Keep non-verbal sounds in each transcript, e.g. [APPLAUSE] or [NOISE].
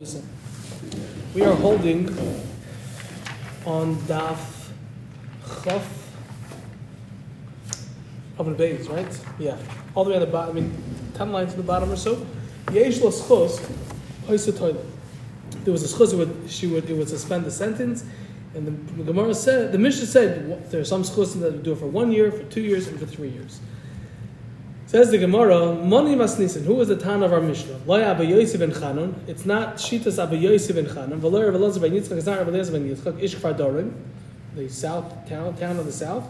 Listen, we are holding on Daf Chaf of the base, right? Yeah, all the way at the bottom. I mean, ten lines to the bottom or so. Yesh lo schos. There was a schos would she would it would suspend the sentence, and the, Gemara said the Mishnah said there are some schos that would do it for one year, for two years, and for three years. Says the Gemara, Moni Masnisin, who was the town of our Mishnah? Loy Abba Yosef ben. It's not Shitas Abba Yosef ben Chanun. Rabbi Elazar ben Yitzchak. It's not Rabbi Elazar ben Yitzchak. Ish Kfar Dorim, the south town, town of the south.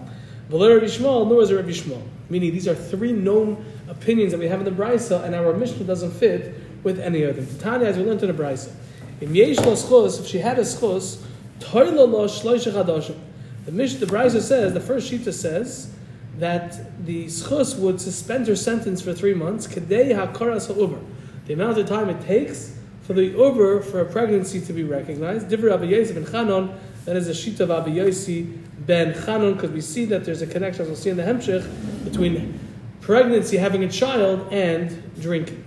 V'loy Rabbi Shmuel, nor is it Rabbi Shmuel. Meaning these are three known opinions that we have in the Brisa, and our Mishnah doesn't fit with any of them. Tanya, as we learned in the Brisa, if she had a schos. The Mishnah, the Brisa says, the first Shita says, that the schus would suspend her sentence for three months, kedei hakaras ha'uber. The amount of time it takes for the uber for a pregnancy to be recognized. Divrei Rabbi Yosef ben Chanon, that is a sheet of Rabbi Yossi ben Chanon, because we see that there's a connection, as we'll see in the Hemshech, between pregnancy, having a child, and drinking.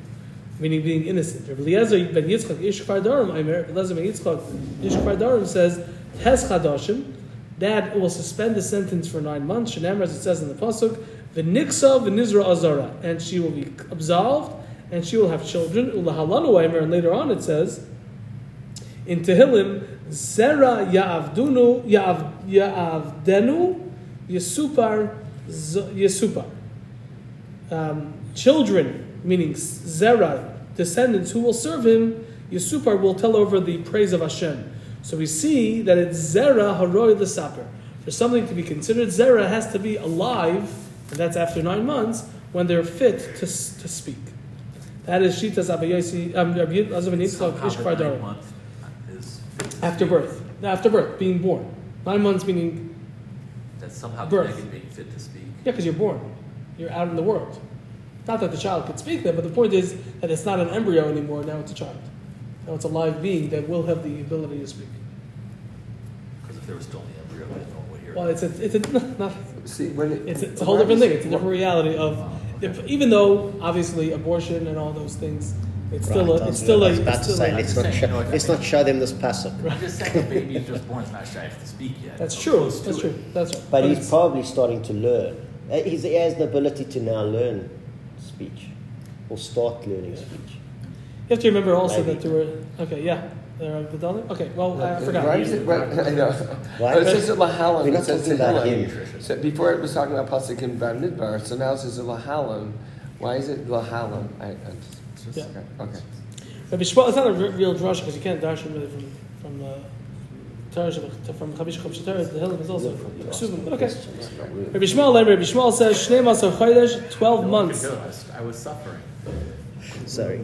Meaning being innocent. Rabbi Eliezer ben Yitzchak Ish Kfar Darim, Rabbi Eliezer ben Yitzchak Ish Kfar Darim says, Tes Chadashim, that will suspend the sentence for nine months. Shenemar, as it says in the pasuk, v'niksa v'nizra azara, and she will be absolved, and she will have children. Ulahalanu and later on it says in Tehillim, zera ya'avdunu ya'av, ya'avdenu yesupar yesupar. Um, children, meaning zera, descendants who will serve him, yesupar will tell over the praise of Hashem. So we see that it's Zera Haroy L'Saper. For something to be considered Zera has to be alive, and that's after nine months, when they're fit to, to speak. That is Shitas Abayosi, um, Rabbi Elazar Yitzchak Somehow Ish the Kfar ninth Darim. month is After birth. After birth, being born. Nine months meaning, That somehow Birth. being fit to speak. yeah, because you're born. You're out in the world. Not that the child could speak then, but the point is that it's not an embryo anymore, now it's a child. Now it's a live being that will have the ability to speak. Because if there was still in the embryo, then no one would hear Well, it's a, it's a, not, See, when it, It's, it's a whole different thing. It's a different reality of, uh-huh. if, even though obviously abortion and all those things, it's still Right, a, it's I still a, was about it's to still say, a, let's not, saying, show, you know, let's not show them this pasuk. I'm just saying, the baby is just born is not shy to speak yet. that's Or true. close to That's it. true. That's right. But he's probably starting to learn. He's, he has the ability to now learn speech, or start learning speech. You have to remember also Maybe. that there were okay, yeah, there are Vidal. Okay, well I forgot. Why is it, right, I know. Why? Oh, it says it Lahalam. We're It not says talking about Tehillim. So before it was talking about Pasuk in Bamidbar, so now it says Lahalam. Why is it Lahalam? I, I just, just, Yeah. okay. okay. Rabbi Shmuel, it's not a real drush because you can't dash it really from from uh, Torah from Chavish Chavish Torah. Tehillim is also Ksubim, but okay. Rabbi Shmuel, Rabbi Shmuel says Shnei Masar Chodesh, twelve months. I was suffering. Sorry.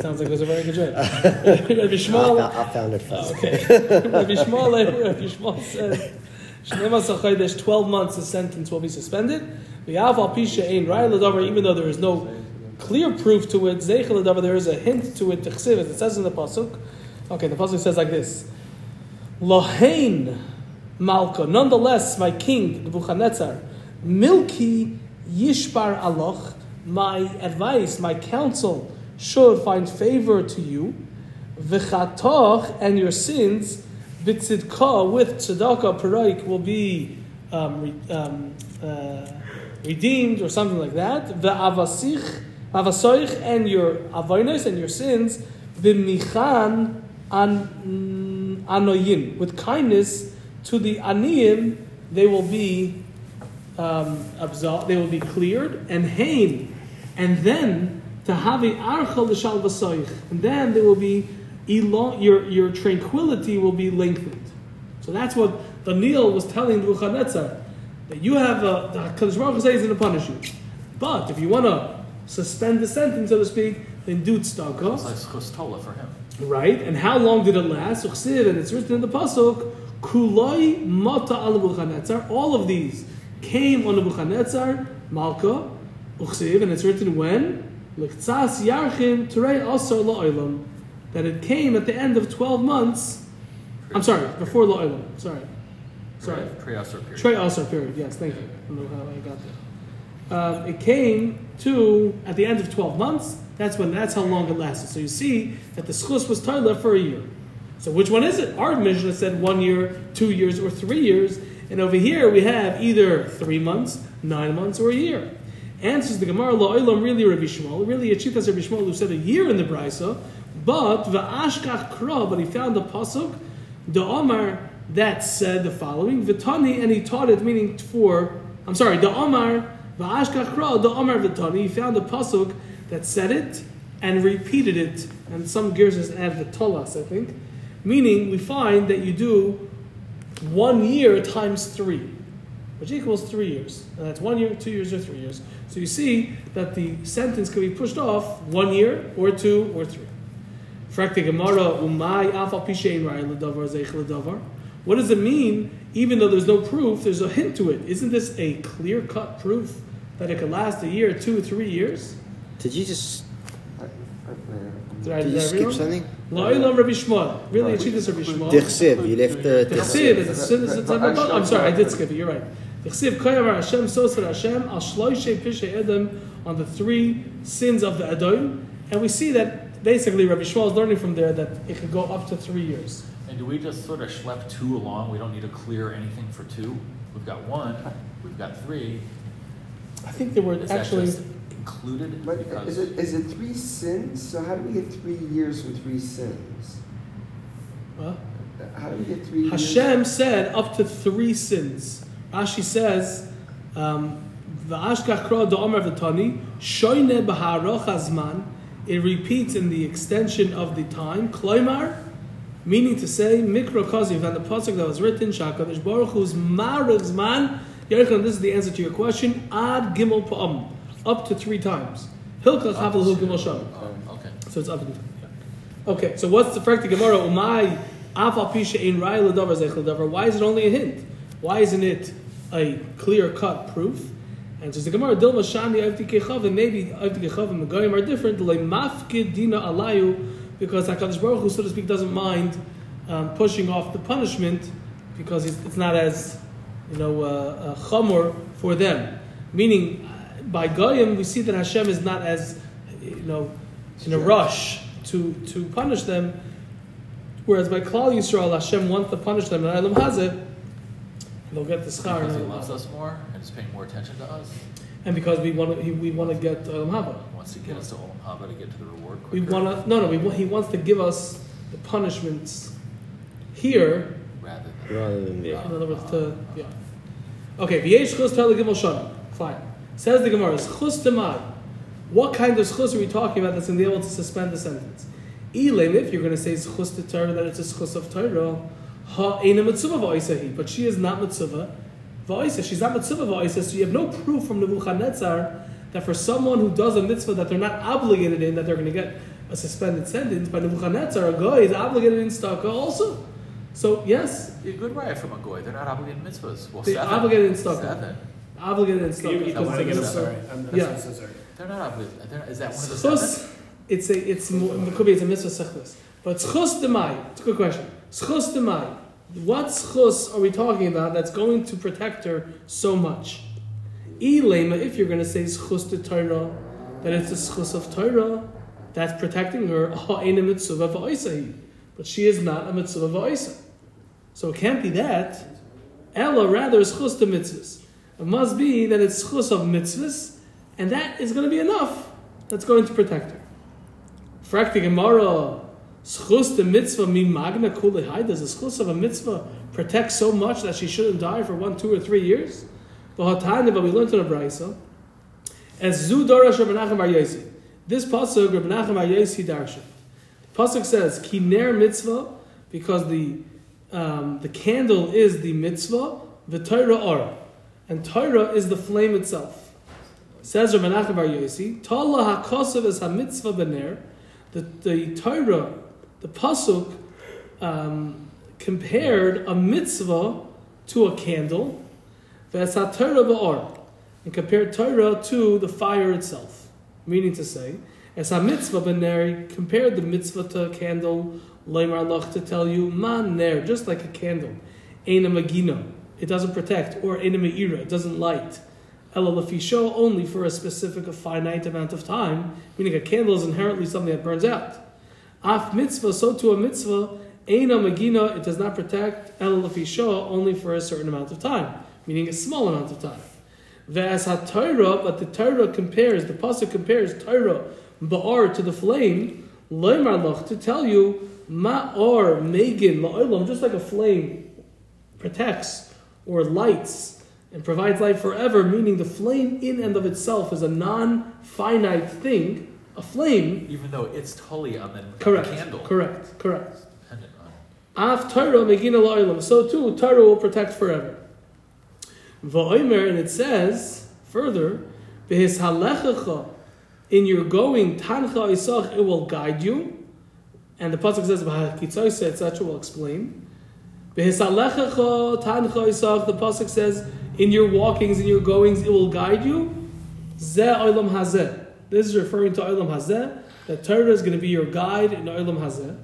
Sounds like it was a very good joke. [LAUGHS] Rabbi I, Shmuel. fou- I found it fast. Okay. Rabbi Shmuel, Rabbi Shmuel says, "Shneimasa twelve months, the sentence will be suspended. V'yav al pisha ein raya l'davar, even though there is no clear proof to it. There is a hint to it. As it says in the pasuk. Okay, the pasuk says like this: Lahain Malka. Nonetheless, my king Nebuchadnezzar, milki yishbar aloch. My advice, my counsel should find favor to you v'chatoch and your sins bitzidka with tzedakah paraik will be um, re, um, uh, redeemed or something like that. V'avasich avasoich and your avoinos and your sins b'michan an anoyin with kindness to the aniyim they will be um, absolved, they will be cleared and hain and then Tahavi archa l'shal v'soich. And then there will be elong, your your tranquility will be lengthened. So that's what Daniel was telling Nebuchadnezzar that you have a the Hakadosh Baruch he's going to punish you, but if you want to suspend the sentence, so to speak, then do It's tzedakah, like chostola for him. right? And how long did it last? And it's written in the pasuk, kuloi mata al. All of these came on Nebuchadnezzar, Malka, Uchsiv, and it's written when Lichtzas Yarchin Terei Asar La'olam. That it came at the end of twelve months. I'm sorry, before La'olam. Sorry, sorry. Trias or period. Trey Asar period. Yes, thank you. I don't know how I got um, it came to at the end of 12 months. That's when that's how long it lasted. So you see that the schus was toilet for a year. So which one is it? Our Mishnah said one year, two years, or three years. And over here we have either three months, nine months, or a year. Answers the Gemara, La'olam really Rabbi Shmuel. Really, Achitas Rabbi Shmuel who said a year in the Brisa, but Va'ashkach Kra, but he found the Pasuk, the Omar, that said the following, Vitani, and he taught it, meaning for, I'm sorry, the Omar, Va'ashkach Kra, the Omar Vitani, he found the Pasuk that said it and repeated it, and some gears add the Tolas, I think. Meaning, we find that you do one year times three, which equals three years. And that's one year, two years, or three years. So you see that the sentence can be pushed off one year, or two, or three. Frakti Gemara, umay afal pishein ra'ay ledavar zeich ledavar. What does it mean? Even though there's no proof, there's a hint to it. Isn't this a clear-cut proof that it could last a year, two, three years? Did you just I- I- Did I, did did you I read skip wrong? something? La'ilam Rabbi Shmuel. Really, it's this Rabbi Shmuel. Dichsiv, you left the The Dichsiv. Chsiv is a sin. is a- I'm sorry, I did skip it. You're right. The Chsiv Koyamar Hashem Sosar Hashem Al Shloishe Pishe Edom on the three sins of the Edom, and we see that basically Rabbi Shmuel is learning from there that it could go up to three years. And do we just sort of schlep two along? We don't need to clear anything for two? We've got one, we've got three. I think they were Is that actually. just included? But Because is it, is it three sins? So how do we get three years with three sins? Huh? How do we get three years? Hashem said up to three sins. Rashi says, um, "Va'ashkach kro da'omer v'tani shoyne b'haroch hazman." It repeats in the extension of the time. Kloimar, meaning to say, mikro kaziv, and the pasuk that was written, Shakadosh Baruch Hu's zman. Yerkon, this is the answer to your question. Ad gimel pa'am, up to three times. Havel hu gimel sham. Oh, okay. So it's up to yeah. Okay, so what's the fact Gemara? Umay afal pisha in rai ledavar zech ledavar. Why is it only a hint? Why isn't it a clear cut proof? And says the Gemara, Dilma Shani Avti and maybe Avti Kechav and Megoyim are different. Le mafkid dina alayu, because Hakadosh Baruch Hu, so to speak, doesn't mind um, pushing off the punishment because it's, it's not as you know uh, uh, for them. Meaning, uh, by Goyim, we see that Hashem is not as you know in a rush to to punish them. Whereas by Klal Yisrael, Hashem wants to punish them, and has it, they'll get the schar. Because he loves us more and is paying more attention to us. And because we want to, he, we want to get uh, Elam Haba. He wants to get us to Olam Haba to get to the reward We want to, no, no, we, he wants to give us the punishments here, Rather than. Rather than there. in other words, to, yeah. Okay, v'yesh chus tel gimel shana. Fine. Says the Gemara, chus temad. What kind of chus are we talking about that's going to be able to suspend the sentence? Elim, if you're going to say chus to Torah, that it's a chus of Torah, ha ena mitzvah v'oisahi, but she is not mitzvah v'oisa. She's not mitzvah v'oisa, so you have no proof from Nebuchadnezzar that for someone who does a mitzvah that they're not obligated in, that they're going to get a suspended sentence. By Nebuchadnezzar, a guy is obligated in staka also. So yes, Be a good riot from a goy. They're not obligated in mitzvahs. Well, They seven. obligated in stock. Seven. obligated in staka Can you read the because one it's a again? mitzvah. Sorry, I'm I'm Yeah. so sorry. They're not obligated. They're, is that one of the seven? Schus, it's a it's more, it could be it's a mitzvah sechlis. But schus demai, it's a good question. Schus demai, what schus are we talking about that's going to protect her so much? Elema, if you're going to say schus to Torah, that it's a schus of Torah that's protecting her. [LAUGHS] but she is not a mitzvah va'oisai. So it can't be that. Ella rather is schus to mitzvahs. It must be that it's schus of mitzvahs, and that is going to be enough. That's going to protect her. Frakti Gemara, schus de mitzvah mi magna hai. Does the schus of a mitzvah protect so much that she shouldn't die for one, two, or three years? But we learned in a brayso. As zu darash Rabbi Nachman Bar. This pasuk Rabbi Nachman Bar Yosi darshan. Pasuk says ki ner mitzvah because the um, the candle is the mitzvah, the Torah aura, and Torah is the flame itself. Says Rabbi Nachman Bar Yosi, Tala hakosav is ha-mitzvah bener, the, the Torah, the Pasuk, um, compared a mitzvah to a candle, Ves ha-Torah ba'or, and compared Torah to the fire itself. Meaning to say, as ha-mitzvah bener, compared the mitzvah to a candle, Leimar lach to tell you, man ner, just like a candle, Eina magino, it doesn't protect, or Eina me'ira, it doesn't light. elalafisho only for a specific, a finite amount of time, meaning a candle is inherently something that burns out. Af mitzvah, so to a mitzvah, Eina Magina, it does not protect El elalafisho only for a certain amount of time, meaning a small amount of time. Ve'as ha-Torah, but the Torah compares, the pasuk compares Torah ba'ar to the flame, loymar loch, to tell you, ma'ar megin la'olam, just like a flame protects or lights and provides light forever, meaning the flame in and of itself is a non-finite thing, a flame, Even though it's totally on the correct, candle. correct, correct. Dependent on. Af Torah megina la'olam. So too, Torah will protect forever. Va'omer, and it says further, behis halechacha, in your going, tancha isach, it will guide you. And the pasuk says, v'hakitzoyse, etc. will explain. Behis halechacha, tancha isach, the pasuk says, in your walkings, in your goings, it will guide you. Ze olam hazeh. This is referring to olam hazeh. That Torah is going to be your guide in olam hazeh.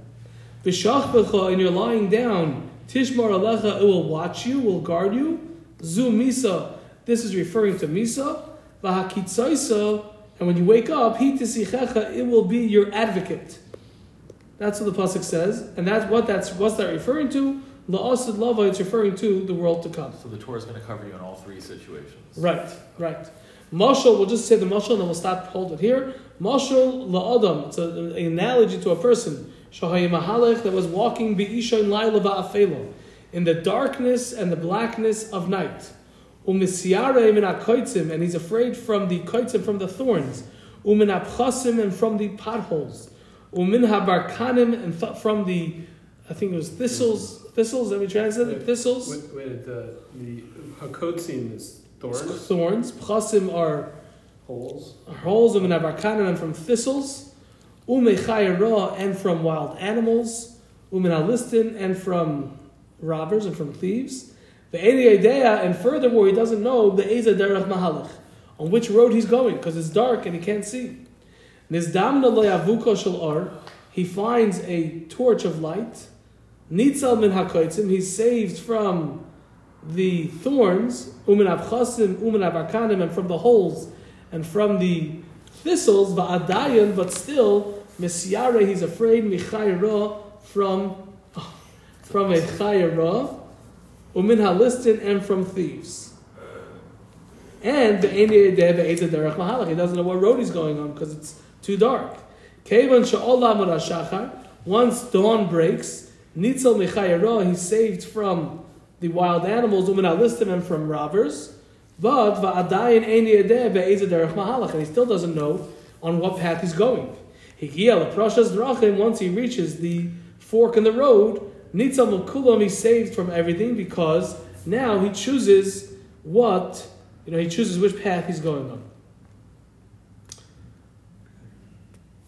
V'shachbecha, and you're lying down, tishmar alecha, it will watch you, will guard you. Zu misa, this is referring to misa. V'hakitzoisa, and when you wake up, hi tisichecha, it will be your advocate. That's what the pasuk says, and that's what that's what's that referring to. La'asid lava, it's referring to the world to come. So the Torah is going to cover you in all three situations. Right, right. Mashal, we'll just say the mashal and then we'll stop, hold it here. Mashal la'adam, it's a, an analogy to a person. That was walking be'isha in laila va'afelo, in the darkness and the blackness of night. Akoitzim, and he's afraid from the koitzim, from the thorns. And from the potholes. And from the, I think it was thistles, thistles, let me translate it, thistles. Wait, wait the the hakotzim is thorns, Thorns. Pchasim are holes. holes of an from thistles, umechayra and from wild animals, umin alistin and from robbers and from thieves, the idea and furthermore he doesn't know the eza derech mahalach on which road he's going because it's dark and he can't see. Nizdamna loyavuko shel he finds a torch of light. Nitzal min hakoitzim, he's saved from the thorns, umin abchasim, umin abarkanim, and from the holes, and from the thistles, va'adayan, but still, misyare, he's afraid, michayra, from, [LAUGHS] from a chayra, umin halistin, and from thieves. And the he doesn't know what road he's going on because it's too dark. Once dawn breaks, nitzal michayra, he's saved from the wild animals, umin alistim, and from robbers. But va'adayin eini edeh be'ezah derech mahalach, and he still doesn't know on what path he's going. Higia leprashas drachim, once he reaches the fork in the road, nitzal mukulam, he's saved from everything because now he chooses what, you know, he chooses which path he's going on.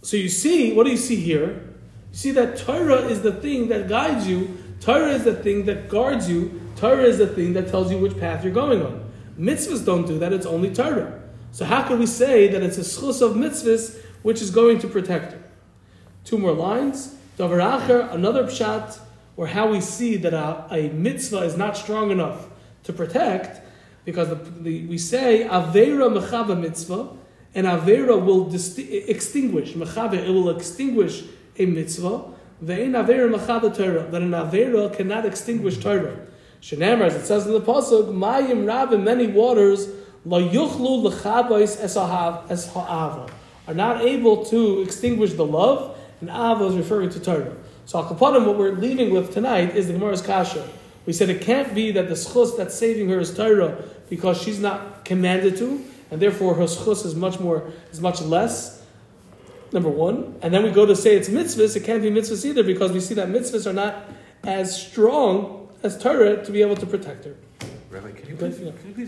So you see, what do you see here? You see that Torah is the thing that guides you, Torah is the thing that guards you, Torah is the thing that tells you which path you're going on. Mitzvahs don't do that, it's only Torah. So how can we say that it's a schus of mitzvahs which is going to protect her? Two more lines. Davar acher, another pshat, or how we see that a, a mitzvah is not strong enough to protect, because the, the, we say avera mechava mitzvah, and avera will disti- extinguish mechava. It will extinguish a mitzvah. Ve'in avera mechava Torah. That an avera cannot extinguish Torah. Shenamar, as it says in the pasuk, mayim rabim many waters la yuchlu lechabais es ha'av- es ha'ava are not able to extinguish the love, and ava is referring to Torah. So al kapanim, what we're leaving with tonight is the Gemara's kasha. We said it can't be that the schus that's saving her is Torah because she's not commanded to, and therefore her schus is much more is much less. Number one, and then we go to say it's mitzvahs. It can't be mitzvahs either because we see that mitzvahs are not as strong as Torah to be able to protect her. Rabbi, can you please, yeah. can you please